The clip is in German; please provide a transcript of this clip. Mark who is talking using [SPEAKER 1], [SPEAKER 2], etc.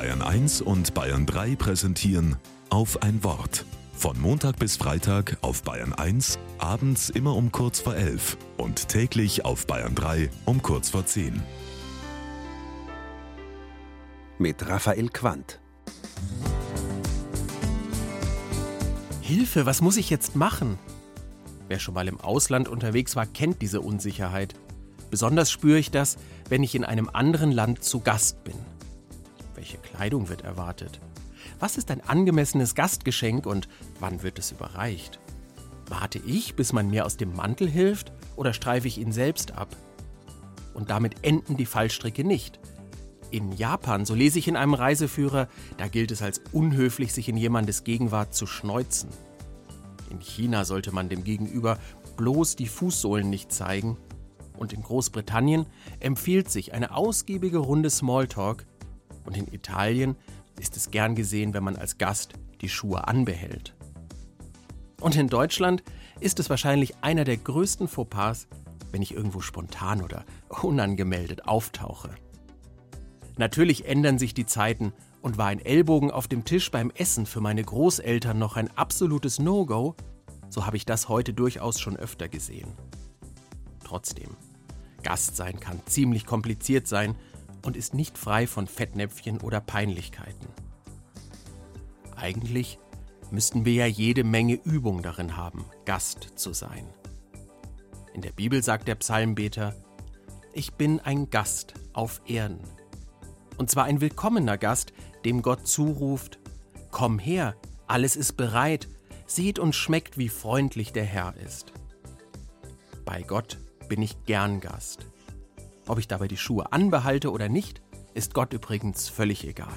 [SPEAKER 1] Bayern 1 und Bayern 3 präsentieren auf ein Wort. Von Montag bis Freitag auf Bayern 1, abends immer um kurz vor 11 und täglich auf Bayern 3 um kurz vor 10.
[SPEAKER 2] Mit Raphael Quandt.
[SPEAKER 3] Hilfe, was muss ich jetzt machen? Wer schon mal im Ausland unterwegs war, kennt diese Unsicherheit. Besonders spüre ich das, wenn ich in einem anderen Land zu Gast bin. Welche Kleidung wird erwartet? Was ist ein angemessenes Gastgeschenk und wann wird es überreicht? Warte ich, bis man mir aus dem Mantel hilft oder streife ich ihn selbst ab? Und damit enden die Fallstricke nicht. In Japan, so lese ich in einem Reiseführer, da gilt es als unhöflich, sich in jemandes Gegenwart zu schneuzen. In China sollte man dem Gegenüber bloß die Fußsohlen nicht zeigen und in Großbritannien empfiehlt sich eine ausgiebige Runde Smalltalk und in Italien ist es gern gesehen, wenn man als Gast die Schuhe anbehält. Und in Deutschland ist es wahrscheinlich einer der größten Fauxpas, wenn ich irgendwo spontan oder unangemeldet auftauche. Natürlich ändern sich die Zeiten und war ein Ellbogen auf dem Tisch beim Essen für meine Großeltern noch ein absolutes No-Go, so habe ich das heute durchaus schon öfter gesehen. Trotzdem, Gast sein kann ziemlich kompliziert sein und ist nicht frei von Fettnäpfchen oder Peinlichkeiten. Eigentlich müssten wir ja jede Menge Übung darin haben, Gast zu sein. In der Bibel sagt der Psalmbeter, ich bin ein Gast auf Erden. Und zwar ein willkommener Gast, dem Gott zuruft, komm her, alles ist bereit, seht und schmeckt, wie freundlich der Herr ist. Bei Gott bin ich gern Gast. Ob ich dabei die Schuhe anbehalte oder nicht, ist Gott übrigens völlig egal.